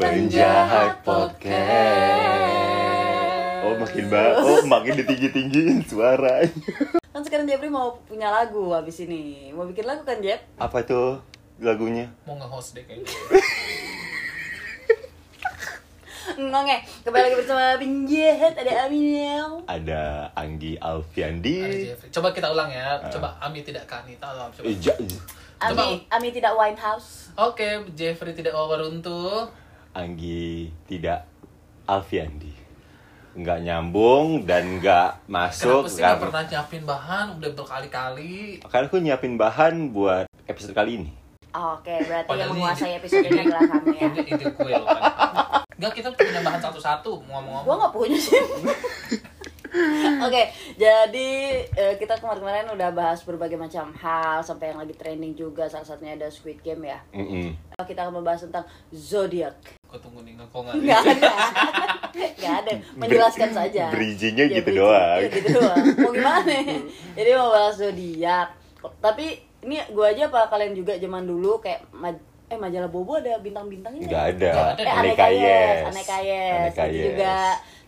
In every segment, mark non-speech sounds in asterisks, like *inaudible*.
Penjahat Podcast. Oh makin ba oh makin ditinggi-tinggiin suaranya. Kan sekarang Jeffrey mau punya lagu habis ini. Mau bikin lagu kan, Jeff? Apa tuh lagunya? mau nge-host deh kayaknya *laughs* Ngonge, kembali lagi bersama Penjahat ada Aminel. Ada Anggi Ada Alfiandi. Jeffrey coba kita ulang ya coba Ami tidak Kanita tolong coba. Ami, Ami tidak Winehouse. oke Jeffrey tidak runtuh Anggi tidak Alfiandi. Nggak nyambung dan nggak masuk. kenapa sih nggak- pernah nyiapin bahan udah berkali-kali Karena aku nyiapin bahan buat episode kali ini. Oke, berarti Padahal yang menguasai episode ini adalah kamu ya. ide, ide gue loh kan Enggak, kita punya bahan satu-satu Gua ngomong-ngomong nggak punya sih. Oke, jadi eh, kita kemarin-kemarin udah bahas berbagai macam hal sampai yang lagi trending juga salah satunya ada Squid Game ya. Mm-mm. Kita akan membahas tentang zodiak. gue tunggu nih kok nggak Nggak ada, nggak ada. Menjelaskan saja. bridgingnya Ya, gitu bridging. doang. Iya, gitu doang. Mau gimana? *laughs* Jadi mau bahas zodiak. Tapi ini gua aja apa kalian juga zaman dulu kayak maj- eh majalah Bobo ada bintang-bintangnya? Nggak ada. Ada. Eh, Aneka yes. Aneka yes. Aneka Itu yes. juga.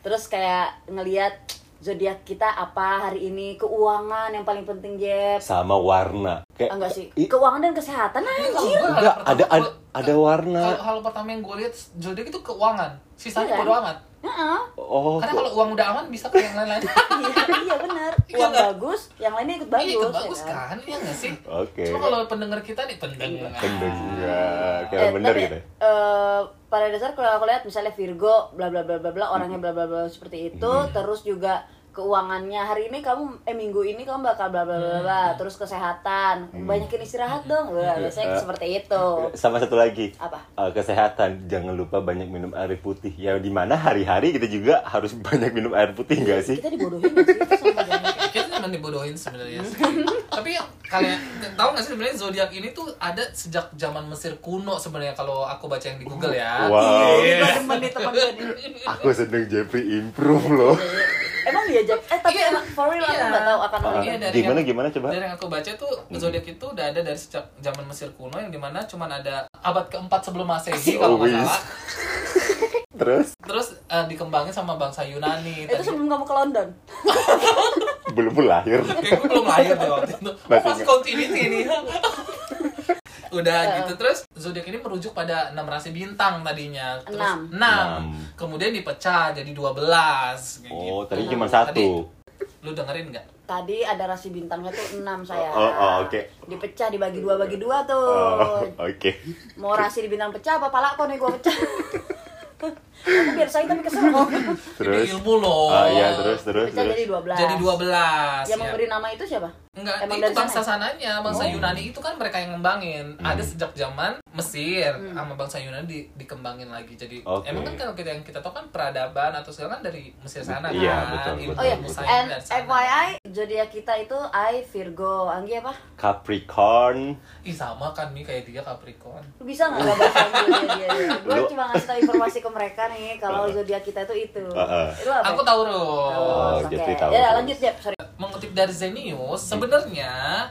Terus kayak ngelihat zodiak kita apa hari ini keuangan yang paling penting Jeb. Sama warna. Ah, Kayak enggak sih. Keuangan dan kesehatan anjir. Enggak, ada ada ada warna. hal, hal pertama yang gue lihat zodiak itu keuangan sisanya Iya. bodo amat Heeh. Oh, karena kalau uang udah aman bisa ke yang lain-lain *laughs* iya, iya benar. Iya Uang bagus, yang lainnya ikut bagus. Iya, ikut ya bagus kan? Iya nggak sih? Oke. Cuma kalau pendengar kita nih pendengar. Kendeng ya, kayak Eh, bener tapi, gitu. eh, pada dasar kalau aku lihat misalnya Virgo bla bla bla bla bla orangnya bla bla bla seperti itu Hmm. terus juga keuangannya. Hari ini kamu eh minggu ini kamu bakal bla bla bla bla Hmm. terus kesehatan. Banyakin istirahat dong. Wah, biasanya Eh, seperti itu. Sama satu lagi. apa? Eh, kesehatan. Jangan lupa banyak minum air putih. Ya di mana hari-hari kita juga harus *laughs* banyak minum air putih enggak sih? Kita dibodohin sih? Sama kita cuma dibodohin sebenarnya. Tapi kalian tahu nggak sih sebenarnya zodiak ini tuh ada sejak zaman Mesir kuno sebenarnya kalau aku baca yang di Google ya. Wow. Iya, nih teman gue nih. aku seneng Jeffrey improve loh Dia Jack? Eh tapi Iya. emang for real aku Iya. nggak tahu akan Oh, orang iya, dari gimana yang- gimana coba dari yang aku baca tuh zodiak itu udah ada dari sejak zaman Mesir kuno yang di mana cuman ada abad keempat sebelum masehi kalau nggak Wis. salah *laughs* terus terus eh, dikembangin sama bangsa Yunani Itu Tadi- sebelum kamu ke London. belum lahir Kayak gue belum lahir deh waktu itu. Oh, Masih masih ingat. continuity nih. *laughs* Udah gitu terus zodiak ini merujuk pada enam rasi bintang tadinya. Terus Enam. enam. Enam. Kemudian dipecah jadi 12 kayak oh gitu. tadi cuma Tadi- satu Lu dengerin nggak? Tadi ada rasi bintangnya tuh 6 saya. Oh, oh, oke. Dipecah dibagi dua bagi dua tuh. oh, oke Mau rasi di bintang pecah apa pala kok nih gua pecah. Aku biar saya tapi kesel kok. *laughs* terus Ini ilmu loh. ah iya terus terus Pecah terus jadi 12. Jadi 12. Yang ya. memberi nama itu siapa? Enggak, Emang itu bangsa sana? sananya, bangsa Yunani itu kan mereka yang ngembangin. Hmm. Ada sejak zaman Mesir Hmm. sama bangsa Yunani di, dikembangin lagi. Jadi Oke. emang kan kalau kita yang kita tahu kan peradaban atau segala kan dari Mesir sana Iya, kan. betul, Ilmu- betul. Oh iya, sains and. FYI zodiak kita itu I Virgo. Anggi apa? Capricorn Ih sama kan nih kayak dia Capricorn. Lu bisa nggak nggak baca dia? *laughs* Gue cuma ngasih tahu informasi ke mereka nih kalau *laughs* zodiak kita itu itu. Heeh. Itu apa? Aku tahu Tahu, Oh. Jeffrey tahu. Ya lanjut Jep, sorry. Mengutip dari Zenius, sebenarnya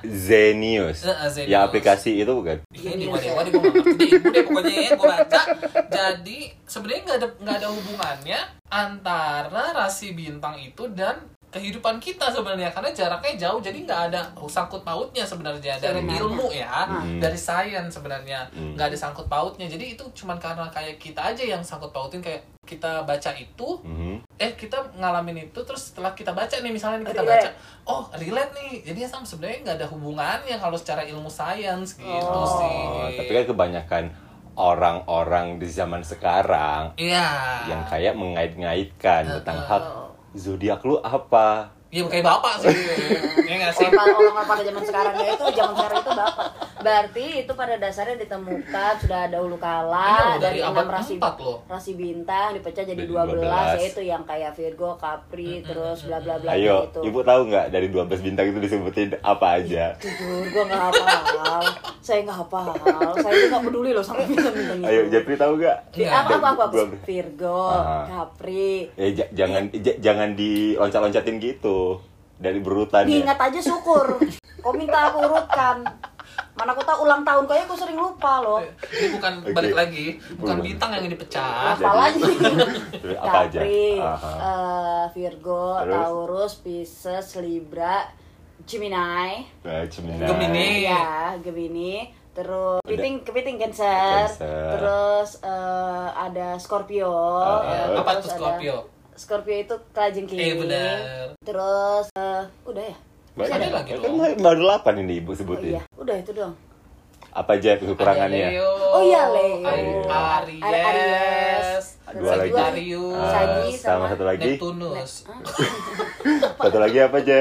Zenius Eh, eh, Zenius. ya aplikasi itu bukan ini Genius, dewa ya. dewa gue ngerti ibu deh pokoknya ya gue baca. Jadi sebenarnya nggak ada nggak ada hubungannya antara rasi bintang itu dan kehidupan kita sebenarnya karena jaraknya jauh jadi nggak ada sangkut pautnya sebenarnya dari ilmu ya Hmm. dari sains sebenarnya Hmm. nggak ada sangkut pautnya jadi itu cuman karena kayak kita aja yang sangkut pautin kayak kita baca itu Mhm. eh kita ngalamin itu terus setelah kita baca nih misalnya kita Relate. baca oh relate nih jadi sama sebenarnya nggak ada hubungannya kalau secara ilmu sains gitu Oh, sih tapi kan kebanyakan orang-orang di zaman sekarang iya yang kayak mengait-ngaitkan Uh, tentang uh. Zodiak lu apa Iya kayak bapak sih *laughs* ya nggak sih Orang, orang pada zaman sekarang ya itu zaman sekarang itu bapak. Berarti itu pada dasarnya ditemukan sudah ada Iya kala loh, dari enam rasi 4 loh. rasi bintang dipecah jadi 12, 12. yaitu yang kayak Virgo, Capri, terus bla bla bla ayo gitu. ibu tahu nggak dari 12 bintang itu disebutin apa aja Jujur, gue nggak hafal. Saya nggak hafal. Saya juga nggak peduli loh sama bintang-bintang itu. ayo Jeffrey tahu nggak Nggak. apa, apa, apa, apa? Dua- Virgo, Ah. Capri. eh jangan j- jangan diloncat-loncatin gitu dari berutan ya Diingat aja syukur. Kau minta aku urutkan. Mana aku tahu ulang tahun kayaknya aku sering lupa loh. Ini bukan Oke. balik lagi, bukan bintang yang dipecah. Apa lagi? *laughs* Apa aja? Capri, Aha. eh, Virgo, Terus? Taurus, Pisces, Libra, Gemini. Nah, Gemini. Gemini. Ya, Gemini. Terus kepiting kepiting Cancer. Cancer. Terus eh, ada Scorpio. Ah, ya, apa terus tuh ada- Scorpio? Itu kelajengking. Eh benar. Terus eh, udah ya? Banyak. ada? lagi Kan baru 8 ini ibu Oh sebutin. iya, udah itu dong. Apa aja kekurangannya? Oh iya, Leo. Ari- Aries. Aries. Dua lagi. Sagittarius. Ah, Sagi sama sama satu lagi. Neptunus. *laughs* Satu lagi apa satu?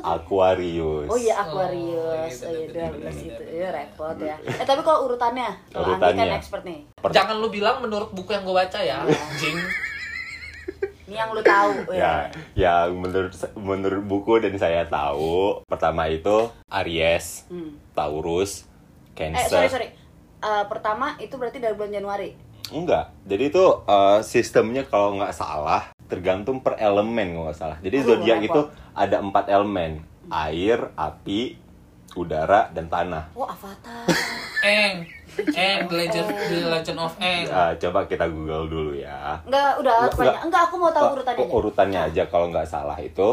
Aquarius. Oh iya Oh, Aquarius. iya, Oh iya, bener, 12 bener, itu. Iya repot ya. Eh tapi kalau urutannya, kalau Anggi kan expert nih. Jangan lu bilang menurut buku yang gue baca ya, anjing. Ini yang lu tahu *laughs* Ya, ya. yang menurut menurut buku dan saya tahu, pertama itu Aries, Hmm. Taurus, Eh Cancer. sorry sorry. Eh, pertama itu berarti dari bulan Januari. Enggak. Jadi itu eh, sistemnya kalau nggak salah tergantung per elemen kalau nggak salah. Jadi zodiak itu ada empat elemen: air, api, udara, dan tanah. Oh Avatar. Eng, Eng, The Legend, The Legend of Eng. Ah, coba kita google dulu ya. Enggak, udah Enggak, banyak. enggak. Enggak, aku mau tahu Oh, urutannya. oh, aja. urutannya aja kalau nggak salah itu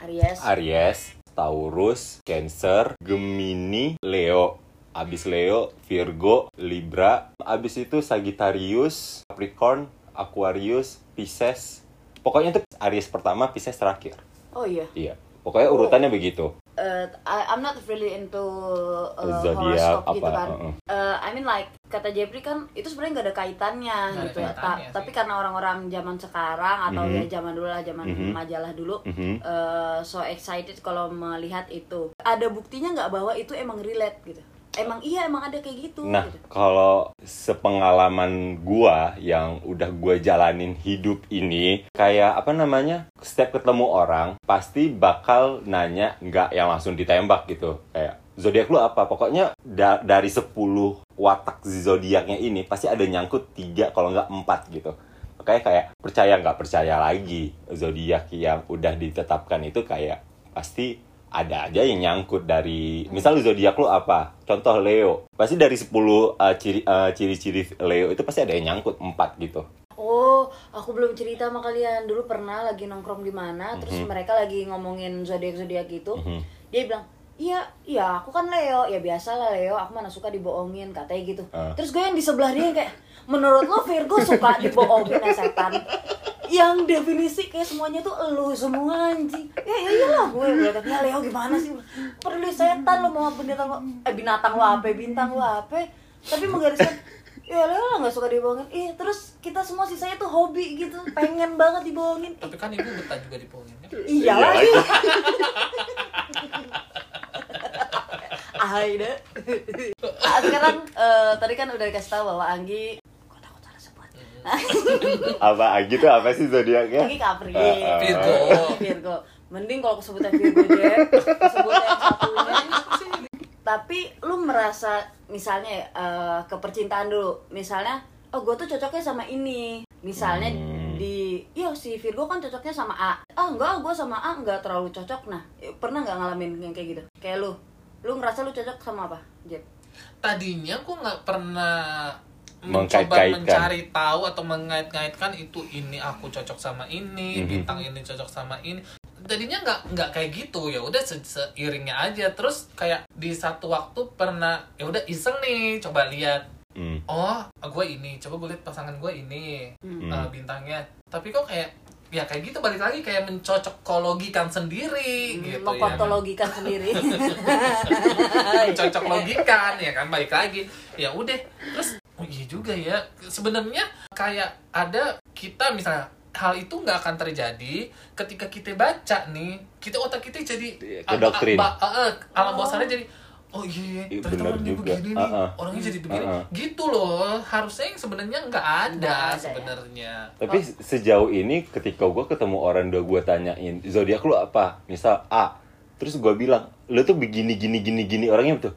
Aries. Aries, Taurus, Cancer, Gemini, Leo. Abis Leo, Virgo, Libra. Abis itu Sagittarius, Capricorn, Aquarius, Pisces. Pokoknya itu Aries pertama, Pisces terakhir. Oh iya. Iya. Pokoknya urutannya begitu. Eh, I- I'm not really into uh, Zodiac, horoscope gitu apa, kan. uh-uh. Eh, I mean like kata Jeffrey kan itu sebenarnya nggak ada kaitannya ada gitu. Ta- kaitannya sih. tapi karena orang-orang zaman sekarang atau Mhm. ya zaman dulu lah zaman Mhm. majalah dulu Mhm. eh, so excited kalau melihat itu. Ada buktinya nggak bahwa itu emang relate gitu. Emang iya emang ada kayak gitu. Nah, gitu. kalau sepengalaman gua yang udah gua jalanin hidup ini, kayak apa namanya? Setiap ketemu orang pasti bakal nanya nggak yang langsung ditembak gitu. Kayak zodiak lu apa? Pokoknya da- dari 10 watak zodiaknya ini pasti ada nyangkut tiga kalau nggak empat gitu. Makanya kayak percaya nggak percaya lagi zodiak yang udah ditetapkan itu kayak pasti ada aja yang nyangkut dari misal zodiak lu apa contoh Leo pasti dari 10 uh, ciri uh, ciri-ciri Leo itu pasti ada yang nyangkut empat gitu Oh, aku belum cerita sama kalian. Dulu pernah lagi nongkrong di mana, terus Mhm. mereka lagi ngomongin zodiak-zodiak gitu. Mhm. Dia bilang, "Iya, iya, aku kan Leo. Ya biasalah Leo, aku mana suka dibohongin," katanya gitu. Ah. Terus gue yang di sebelah dia kayak, "Menurut lo Virgo suka dibohongin ya setan?" Yang definisi kayak semuanya tuh elu semua anjing. Ya ya iyalah gue gue kata, "Ya Leo gimana sih? Peduli setan lo mau binatang lo, eh binatang lo apa, bintang lo apa?" Tapi menggariskan Ya Leo lah gak suka dibohongin Ih terus kita semua sisanya tuh hobi gitu Pengen banget dibohongin Tapi kan ibu betah juga dibohongin kan? Iya Iya lagi *laughs* Aida ah, Sekarang eh, tadi kan udah dikasih tahu bahwa Anggi *laughs* apa gitu apa sih zodiaknya? Anggi Capri Ah, ah. Virgo. Virgo. Mending kalau kesebutnya Virgo Jack Kesebutnya yang satunya. Tapi lu merasa misalnya ya, eh, kepercintaan dulu. Misalnya Oh gue tuh cocoknya sama ini. Misalnya Hmm. di Iya si Virgo kan cocoknya sama A. Ah enggak gue sama A enggak terlalu cocok. Nah eh, pernah nggak ngalamin yang kayak gitu? Kayak lu. Lu ngerasa lu cocok sama apa Jep? Tadinya gue nggak pernah mencoba Mengkait-kaitkan. mencari tahu atau mengait-ngaitkan itu ini aku cocok sama ini Mhm. bintang ini cocok sama ini tadinya nggak nggak kayak gitu ya udah se- seiringnya aja terus kayak di satu waktu pernah ya udah iseng nih coba lihat Hmm. oh gue ini coba gue lihat pasangan gue ini Hmm. uh, bintangnya tapi kok kayak ya kayak gitu balik lagi kayak mencocokologikan sendiri gitu ya kan. Sendiri *laughs* cocok logikan ya kan balik lagi ya udah terus oh iya juga ya sebenarnya kayak ada kita misalnya hal itu nggak akan terjadi ketika kita baca nih kita otak kita jadi Ke doktrin. ah, ah, alam bawah sadar jadi oh iya Iya, ternyata bener orangnya juga. begini nih Ah, ah. orangnya jadi begini Ah, ah. gitu loh harusnya yang sebenarnya nggak ada, ya. sebenarnya tapi sejauh ini ketika gua ketemu orang udah gua tanyain zodiak lu apa misal A terus gua bilang lu tuh begini gini gini gini orangnya betul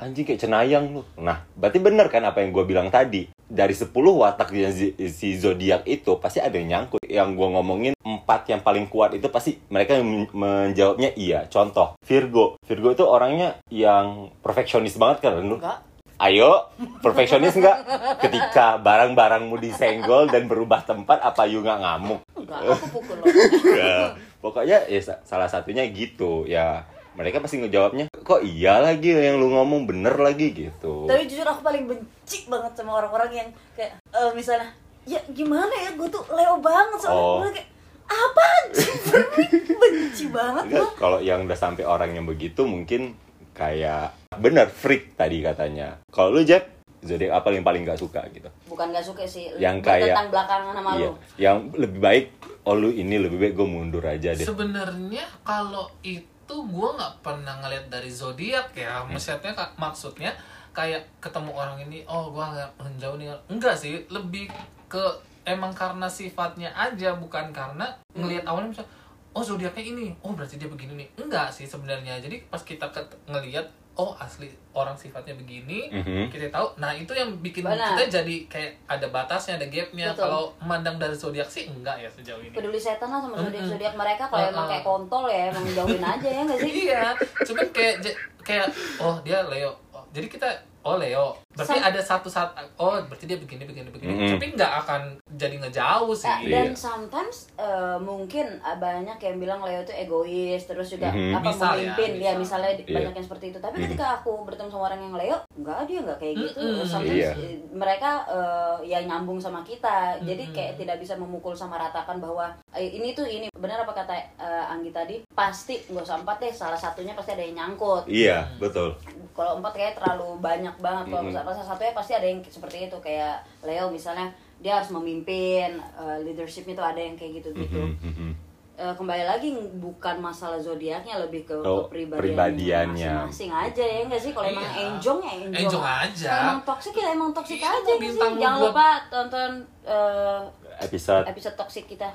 anjing kayak cenayang lu nah berarti bener kan apa yang gua bilang tadi dari 10 watak yang si, si zodiak itu pasti ada yang nyangkut. Yang gue ngomongin empat yang paling kuat itu pasti mereka men- menjawabnya iya. Contoh Virgo. Virgo itu orangnya yang perfeksionis banget kan lu. Enggak. Ayo, perfeksionis nggak? Ketika barang-barangmu disenggol dan berubah tempat, apa you nggak ngamuk? Enggak, aku pukul lo. *laughs* Ya, pokoknya ya sa- salah satunya gitu ya. Mereka pasti ngejawabnya, kok iya lagi yang lu ngomong bener lagi gitu. Tapi jujur aku paling benci banget sama orang-orang yang kayak eh, misalnya ya gimana ya gue tuh Leo banget soalnya Oh. gue kayak apa anjing *laughs* benci banget gue kalau yang udah sampai orang yang begitu mungkin kayak bener freak tadi katanya. Kalau lu Jeb, zodiak apa yang paling gak suka gitu? bukan gak suka sih Yang kayak- tentang belakangan sama Iya, lu yang lebih baik oh lu ini lebih baik gue mundur aja deh. Sebenarnya kalau itu gue nggak pernah ngeliat dari zodiak ya, maksudnya Kak, maksudnya kayak ketemu orang ini, oh gue nggak menjauh nih, enggak sih, lebih ke emang karena sifatnya aja, bukan karena ngelihat awalnya misal, oh zodiaknya ini, oh berarti dia begini nih, enggak sih sebenarnya. Jadi pas kita ngelihat, oh asli orang sifatnya begini, Mhm. kita tahu, nah itu yang bikin Benar. kita jadi kayak ada batasnya, ada gapnya. Kalau memandang dari zodiak sih enggak ya sejauh ini. peduli setan lah sama Mm-mm. zodiak zodiak mereka kalau emang Uh-uh. kayak kontol ya emang jauhin aja ya nggak sih iya cuman kayak kayak oh dia Leo Oh, jadi kita oh Leo berarti Sam- ada satu saat oh berarti dia begini begini begini Mm-mm. tapi nggak akan jadi ngejauh sih Nah, dan Iya. sometimes eh, mungkin eh, banyak yang bilang Leo itu egois terus juga Mhm. apa Bisa ya, memimpin ya, bisa. misalnya Iya. banyak yang seperti itu tapi Mhm. ketika aku bertemu sama orang yang Leo enggak dia enggak kayak gitu Mm-mm. sometimes Iya. eh, mereka eh, ya nyambung sama kita jadi Mm-mm. kayak tidak bisa memukul sama ratakan bahwa eh, ini tuh ini benar apa kata eh, Anggi tadi pasti nggak usah empat deh salah satunya pasti ada yang nyangkut Iya, betul. kalau empat kayak terlalu banyak banget kalau Mm-mm. misalnya salah satunya pasti ada yang seperti itu kayak Leo misalnya dia harus memimpin uh, leadership itu ada yang kayak gitu-gitu Mhm, mhm. Eh, kembali lagi bukan masalah zodiaknya lebih ke Oh, kepribadiannya pribadiannya. masing-masing aja ya enggak sih kalau emang Iya. enjong ya enjong, Enjong aja. Kalau emang toxic ya emang toxic Iya, aja sih bintang jangan lu lupa tonton eh, Episode episode toxic kita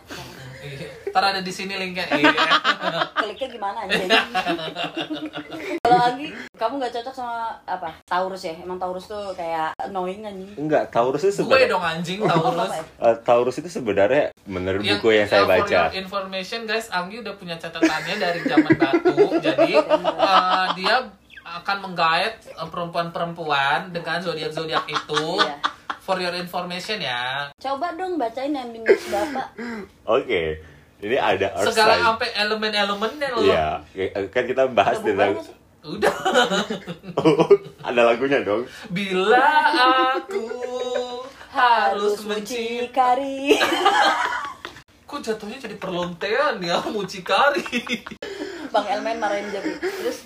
Iya. ntar ada di sini linknya iya. kliknya gimana aja *laughs* Anggi kamu nggak cocok sama apa Taurus ya emang Taurus tuh kayak annoying anjing enggak Taurus itu gue sebenarnya dong anjing Taurus ya? Eh, Taurus itu sebenarnya menurut buku yang saya uh, for baca. your information guys, Anggi udah punya catatannya dari zaman batu. jadi uh, dia akan menggait uh, perempuan-perempuan dengan zodiak-zodiak itu. Iya. For your information ya. Coba dong bacain yang minus bapak. Oke. Ini ada Earth Segala sign. sampai elemen-elemennya loh. Iya, kan kita bahas tentang Udah. *laughs* ada lagunya dong. Bila aku harus mencintai. mucikari. *laughs* Kok jatuhnya jadi perlontean ya, mucikari. *laughs* Bang Elmen marahin jadi. Terus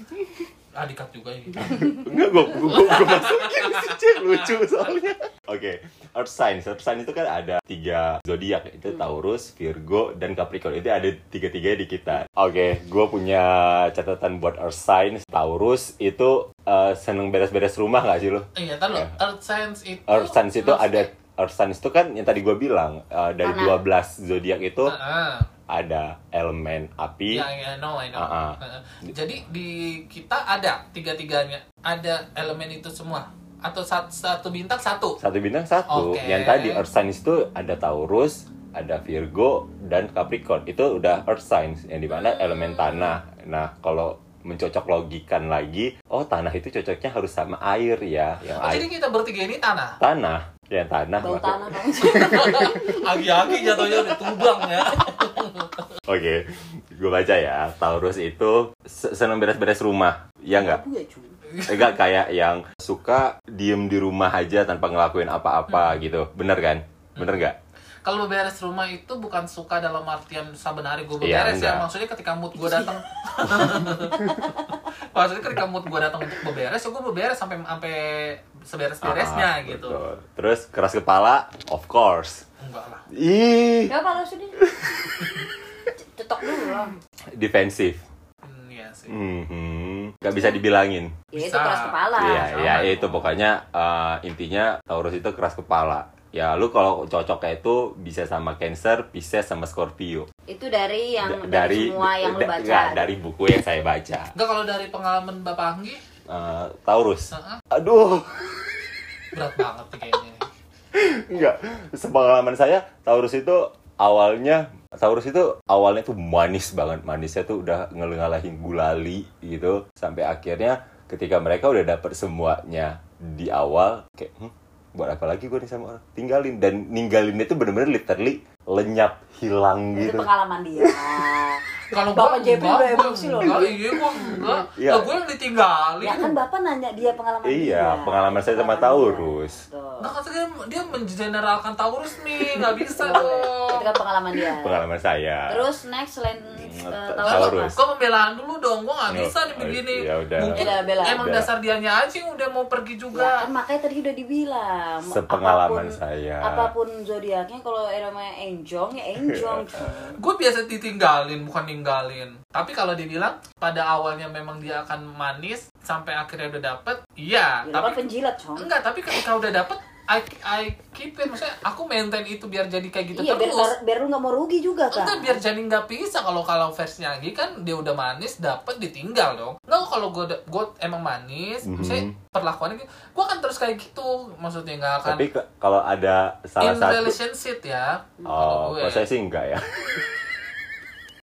Ah, dikat juga ini. Enggak, gue gue gue masukin sih lucu soalnya. Oke, Earth sign. Earth sign itu kan ada tiga zodiak, itu Taurus, Virgo, dan Capricorn. Itu ada tiga-tiganya di kita. Oke, gue punya catatan buat Earth sign. Taurus itu eh, seneng beres-beres rumah gak sih lo? Iya, tar lo. Ya. Earth Science itu. Earth signs itu ada Earth signs itu kan yang tadi gue bilang eh, dari Tanah. 12 zodiak itu Ah, ah. ada elemen api. Ya, I know, I know. Ah. Heeh. Jadi di kita ada tiga-tiganya, ada elemen itu semua atau satu, satu bintang satu. Satu bintang satu. Oke. Yang tadi Earth signs itu ada Taurus, ada Virgo, dan Capricorn. Itu udah Earth signs yang di mana elemen tanah. Nah, kalau mencocok logikan lagi, oh tanah itu cocoknya harus sama air ya, yang Oh, jadi air kita bertiga ini tanah. tanah, ya tanah. bau tanah bang. *laughs* Agi-agi jatuhnya udah tubang ya. *laughs* Oke, gue baca ya. Taurus itu se- senang beres-beres rumah, ya nggak? Gue cuy. Enggak kayak yang suka diem di rumah aja tanpa ngelakuin apa-apa gitu, bener kan? Bener nggak? Kalau beberes rumah itu bukan suka dalam artian saben hari gue Iya, beberes ya, enggak. maksudnya ketika mood gue datang. *laughs* maksudnya ketika mood gue datang untuk beberes, ya gue beberes sampai sampai seberes-beresnya Ah, gitu. betul. Terus keras kepala, of course. Enggak lah. Ih, Ya kalau sedih. *laughs* Cetok dulu lah. defensif. Hmm, iya sih. Mhm. Gak bisa dibilangin. Ya itu keras kepala. Iya, sama ya itu pokoknya eh, intinya Taurus itu keras kepala. Ya lu kalau cocoknya itu bisa sama Cancer, Pisces sama Scorpio. Itu dari yang Da- dari, semua yang lu da- baca. nggak, dari buku yang saya baca. Enggak kalau dari pengalaman Bapak Anggi, Eh, Taurus. heeh, Aduh. berat banget kayaknya. *laughs* Enggak. Sepengalaman saya Taurus itu awalnya Taurus itu awalnya tuh manis banget. Manisnya tuh udah ngalahin gulali gitu sampai akhirnya ketika mereka udah dapet semuanya di awal kayak hmm, buat apa lagi gue nih sama orang tinggalin dan ninggalinnya tuh bener-bener literally lenyap hilang Itu gitu pengalaman dia. Kalau Bapak enggak, udah emosi loh. Enggak, iya gua enggak. Lah gue yang ditinggalin. Ya kan Bapak nanya dia pengalaman dia. iya pengalaman saya sama dia. Taurus. Nah, kata dia, dia mengeneralkan Taurus nih, nggak bisa Itu dong. kan pengalaman dia. pengalaman saya Terus next selain uh, Taurus. Kok pembelaan dulu dong, gua nggak bisa nih begini. ya udah. Mungkin Bela, bela. emang Udah. dasar dianya aja yang udah mau pergi Ya, juga. kan makanya tadi udah dibilang Sepengalaman apapun- saya. apa pun zodiaknya kalau namanya enjong ya enjong *laughs* Gue biasa ditinggalin, bukan ninggalin. Tapi kalau dibilang pada awalnya memang dia akan manis sampai akhirnya udah dapet, iya. ya, kan tapi penjilat cong enggak, tapi ketika udah dapet, I, I keep it. Maksudnya aku maintain itu biar jadi kayak gitu iya biar, terus. biar lu nggak mau rugi juga kan Enggak biar jadi nggak bisa kalau kalau versinya lagi kan dia udah manis dapet ditinggal dong. Enggak kalau gue gue emang manis, Mhm. saya perlakuannya gitu, gue akan terus kayak gitu. Maksudnya nggak akan tapi kalau ada salah in satu relationship ya. oh kalau gue. kalau saya sih enggak ya *laughs*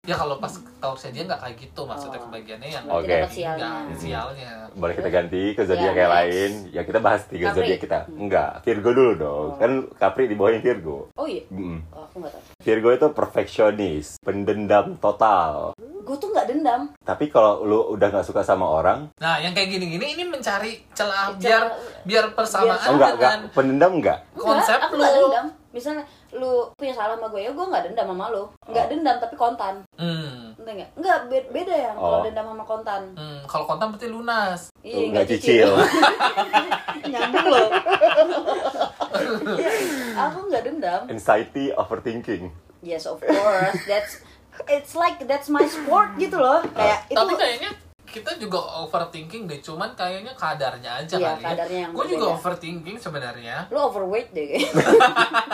Ya kalau pas tahu saya dia nggak kayak gitu maksudnya Oh. kebagiannya yang Oke. dapat sialnya Enggak, sialnya. boleh kita ganti ke zodiak Ya, yang next. lain ya kita bahas tiga Capri. zodiak kita enggak Virgo dulu dong Oh. kan Capri di bawahnya Virgo oh iya Mm. oh, aku nggak tahu Virgo itu perfeksionis pendendam total gue tuh nggak dendam tapi kalau lu udah nggak suka sama orang Nah, yang kayak gini-gini ini mencari celah Celah- biar biar persamaan oh, enggak enggak dengan pendendam enggak konsep Enggak, aku lu. nggak dendam misalnya lu punya salah sama gue ya gue nggak dendam sama lu. Nggak dendam tapi kontan. Hmm. Nggak? Nggak be- beda ya kalau Oh. dendam sama kontan. Hmm, kalau konten berarti lunas. iya nggak cicil. *laughs* nyambung loh. Iya, *laughs* aku nggak dendam. Anxiety overthinking. Yes of course. That's it's like that's my sport gitu loh. Kayak itu Tapi kayaknya kita juga overthinking deh, cuman kayaknya kadarnya aja Iya, kali kadarnya ya. Gue juga overthinking sebenarnya. lu overweight deh.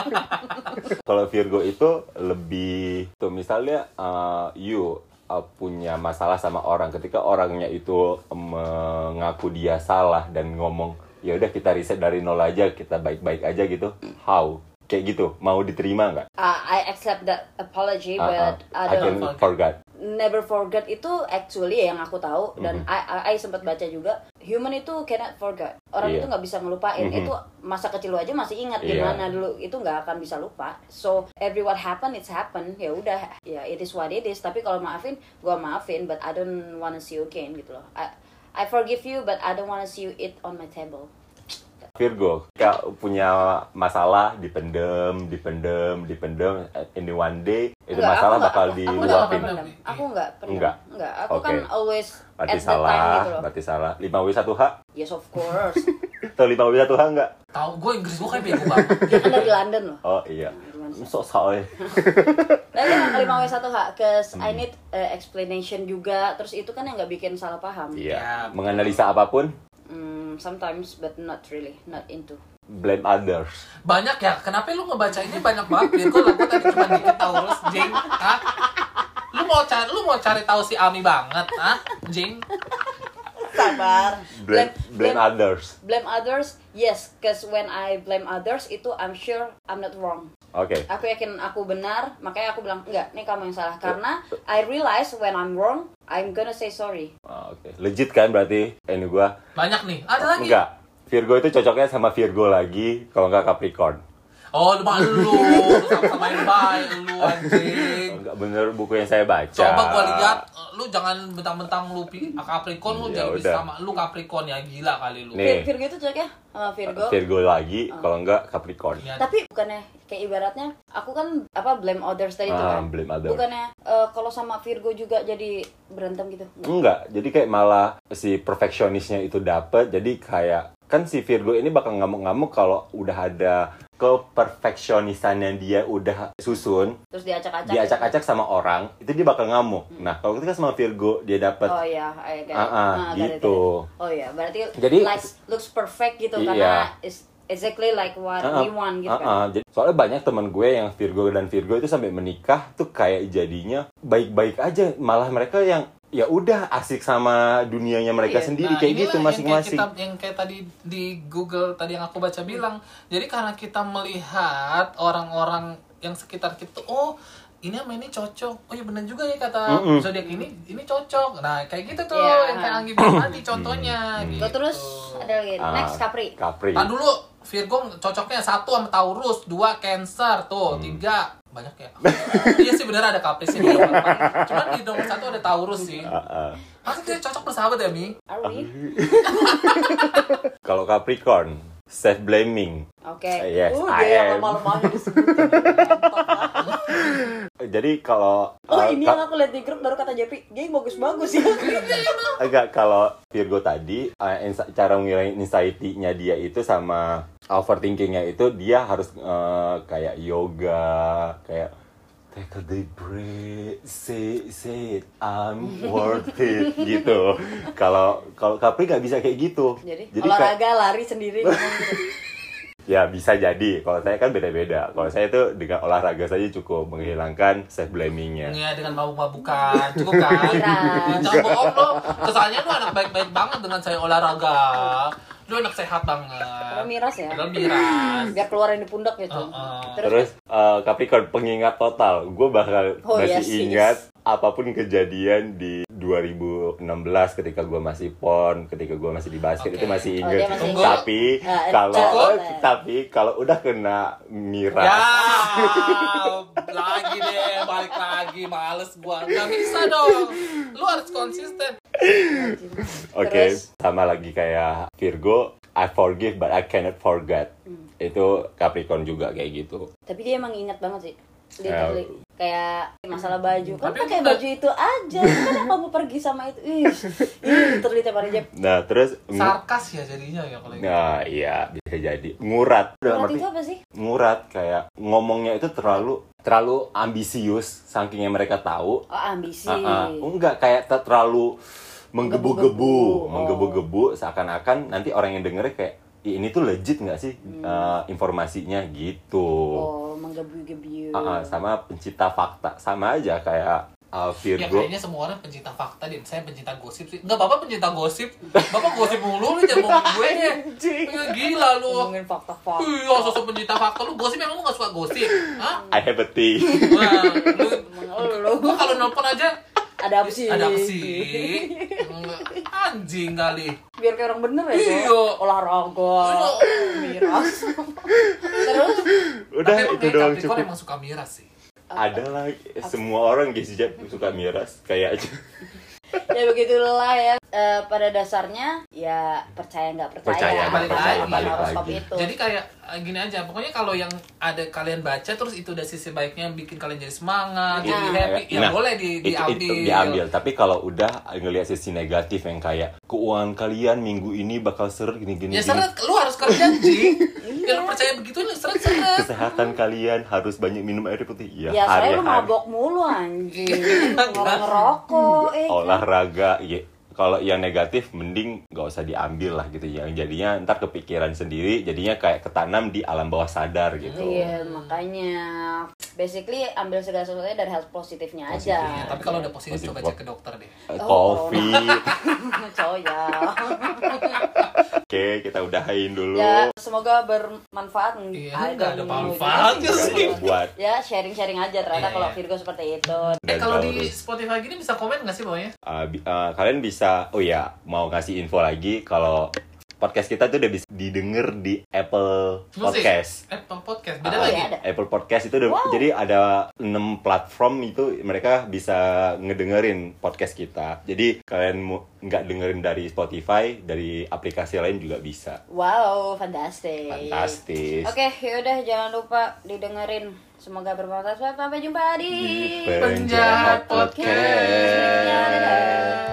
*laughs* Kalau Virgo itu lebih tuh misalnya uh, you uh, punya masalah sama orang ketika orangnya itu mengaku dia salah dan ngomong ya udah kita riset dari nol aja kita baik-baik aja gitu how kayak gitu mau diterima nggak? Uh, I accept that apology Uh-uh. but I I can don't forget. Never forget itu actually yang aku tahu dan Mhm. I, I, I sempat baca juga human itu cannot forget orang Iya. itu nggak bisa ngelupain Mhm. itu masa kecil lu aja masih ingat Iya. gimana dulu itu nggak akan bisa lupa so every what happen it's happen ya udah ya it is what it is tapi kalau maafin gua maafin but I don't wanna see you again gitu loh I, I forgive you but I don't wanna see you eat on my table Virgo, ketika punya masalah dipendem, dipendem, dipendem, in the one day itu Enggak, masalah aku bakal aku- nggak diluapin. pernah. Aku nggak pendam. Enggak? Enggak. Aku Oke. kan always Berarti at the time salah, gitu loh. berarti salah. 5W 1H. Yes of course. *laughs* Tuh 5W 1H enggak? Tahu gue Inggris gue kayak bego banget. Dia kan dari London loh. Oh iya. Sok soalnya. *laughs* Nah, yang lima W satu H, cause Hmm. I need uh, explanation juga. Terus itu kan yang nggak bikin salah paham. Iya. Ya, Menganalisa apa pun, Hmm, sometimes but not really, not into. blame others. Banyak ya, kenapa lu ngebaca ini banyak banget Virgo lah gue tadi cuma dikit Taurus, Jing. Hah? Lu mau cari lu mau cari tahu si Ami banget, ah, Jing? Sabar. Blame, blame others. blame others. Yes, cause when I blame others itu I'm sure I'm not wrong. Oke. Aku yakin aku benar, makanya aku bilang enggak, nih kamu yang salah. Karena I realize when I'm wrong, I'm gonna say sorry. Ah, Oke. Legit kan berarti ini gua? Banyak nih. Ada lagi. Enggak. Virgo itu cocoknya sama Virgo lagi, kalau enggak Capricorn. Oh, lu *laughs* lu sama-sama yang baik lu anjing. Enggak bener buku yang saya baca. Coba gua lihat lu jangan bentang-bentang lu pi Capricorn lu Ya jadi bisa udah. sama lu Capricorn ya gila kali lu. Nih. Vir- Virgo itu cocoknya sama Virgo. Virgo lagi, kalau enggak Capricorn. Ya, Tapi bukannya kayak ibaratnya aku kan apa blame others tadi tuh Ah, kan. blame others. Bukannya eh, kalau sama Virgo juga jadi berantem gitu. Enggak. Enggak, jadi kayak malah si perfeksionisnya itu dapet, jadi kayak kan si Virgo ini bakal ngamuk-ngamuk kalau udah ada keperfeksionisannya dia udah susun, Terus diacak-acak. diacak-acak sama orang, itu dia bakal ngamuk. Nah, kalau ketika sama Virgo dia dapet Oh iya, I get it. Ah, ah, Ah, gitu. it. Oh iya, berarti Jadi- likes, looks perfect gitu Iya. karena is exactly like what Ah, we want gitu ah, kan. ah. Jadi, soalnya banyak teman gue yang Virgo dan Virgo itu sampai menikah tuh kayak jadinya baik-baik aja, malah mereka yang ya udah asik sama dunianya mereka Iya. sendiri Nah, kayak gitu yang masing-masing. Kayak kita, yang kayak tadi di Google tadi yang aku baca bilang. Jadi karena kita melihat orang-orang yang sekitar kita, oh ini sama ini cocok. Oh iya benar juga ya kata Mm-mm. zodiak ini, ini cocok. Nah kayak gitu tuh Iya. yang kayak Anggi bilang tadi contohnya. Hmm. Gitu. Terus ada lagi. Ah, Next Capri. Capri. Tahan dulu, Virgo cocoknya satu sama Taurus, dua Cancer, tuh Hmm. tiga banyak ya. iya sih bener ada Caprice di nomor. Cuman di nomor satu ada Taurus sih. Masa kita cocok bersahabat ya Mi? *laughs* Kalau Capricorn, self blaming. Oke. Yes, uh, I dia am. lemah-lemahnya disebutin. Jadi kalau Oh uh, ini Ka- yang aku lihat di grup baru kata Jepi, dia bagus-bagus ya. *laughs* Enggak, kalau Virgo tadi, uh, insa- cara ngilangin anxiety-nya dia itu sama overthinkingnya itu dia harus uh, kayak yoga, kayak take a deep breath, say say it, I'm worth it *laughs* gitu. Kalau kalau Capri nggak bisa kayak gitu. Jadi, kayak- olahraga lari sendiri gitu. *laughs* ya bisa jadi. Kalau saya kan beda-beda. Kalau saya itu dengan olahraga saja cukup menghilangkan self blamingnya. Iya dengan mabuk-mabukan cukup kan? Miras. *laughs* Jangan bohong lo. Kesannya lu anak baik-baik banget dengan saya olahraga. Lu anak sehat banget. Padahal miras ya. Padahal miras. Biar keluarin di pundak gitu. Heeh. Terus uh, Capricorn pengingat total. Gue bakal Oh, masih yes, yes. Apa pun kejadian di 2016 ketika gue masih pon, ketika gue masih di basket Oke. itu masih Oh, ingat. dia masih ingat. tapi Ah, kalau cukup. tapi kalau udah kena miras, Ya, lagi deh, balik lagi, males gua. Gak bisa dong. Lu harus konsisten. oke, Terus? sama lagi kayak Virgo, I forgive but I cannot forget. Hmm. Itu Capricorn juga kayak gitu. Tapi dia emang ingat banget sih. Ya. Literally. Kayak masalah baju. Kan pakai baju itu aja. Kan kamu pergi sama itu. Ih, tiap hari Jep. Nah terus, Sarkas ya jadinya ya kalau gitu. nah iya bisa jadi ngurat. Arti- itu apa sih? ngurat kayak ngomongnya itu terlalu terlalu ambisius sakingnya mereka tahu Oh, ambisi. Ah, ah. enggak kayak ter- terlalu menggebu-gebu Menggebu-gebu. Oh. menggebu-gebu seakan-akan nanti orang yang dengernya kayak "Ih, ini tuh legit nggak sih eh, informasinya gitu Hmm. Oh, menggebu-gebu. Ah, ah, sama pencipta fakta sama aja kayak uh, Ya Virgo kayaknya semua orang pencinta fakta dan saya pencinta gosip sih. Enggak, Bapak pencinta gosip. Bapak gosip mulu lu jangan ngomongin gue deh. Ya, gila lu. Ngomongin fakta-fakta. Iya, sosok pencinta fakta lu gosip emang lu gak suka gosip? Hah? I have a tea Nah, lu, lu gua kalau nelpon aja ada apa sih? ada apa sih? Enggak. Anjing kali. Biar kayak orang bener ya, Iya. Olahraga, miras. Terus udah Tapi itu doang cukup emang suka miras sih. ada lah semua orang guys suka miras kayak aja ya begitulah ya Eh, pada dasarnya ya percaya nggak percaya, Percaya, balik sama lagi, balik horoskop lagi. itu Jadi kayak eh, gini aja, pokoknya kalau yang ada kalian baca terus itu udah sisi baiknya bikin kalian jadi semangat, jadi Nah. happy, ya Nah, boleh di, itu, diambil. itu diambil tapi kalau udah ngelihat sisi negatif yang kayak keuangan kalian minggu ini bakal seret gini gini, Ya gini. seret, lu harus kerja sih. Iya. ya lu percaya begitu lu seret seret. kesehatan kalian harus banyak minum air putih ya, ya saya lu hari-hari mabok mulu anjing *laughs* ngerokok eh olahraga ya kalau yang negatif mending nggak usah diambil lah gitu yang jadinya ntar kepikiran sendiri jadinya kayak ketanam di alam bawah sadar gitu Iya, makanya basically ambil segala sesuatunya dari hal positifnya Positif. aja. Tapi kalau udah positif Positif. coba cek ke dokter deh. Eh, Oh, covid Cowok ya. oke kita udahin dulu ya, semoga bermanfaat. Iya, I nggak ada know. manfaatnya sih. buat Ya, sharing-sharing aja ternyata Iya, kalau iya. Virgo seperti itu. Eh kalau di. Spotify gini bisa komen nggak sih bawahnya? Uh, bi- uh, kalian bisa oh ya mau ngasih info lagi kalau podcast kita tuh udah bisa didengar di Apple Musik. Podcast. Apple Podcast. Beda Ah, lagi. iya, ada. Apple Podcast itu udah Wow. jadi ada 6 platform itu mereka bisa ngedengerin podcast kita. Jadi kalian mau nggak dengerin dari Spotify, dari aplikasi lain juga bisa. Wow, fantastic. Fantastis. Oke, yaudah jangan lupa didengerin. Semoga bermanfaat. Sampai jumpa di Penjahat Podcast.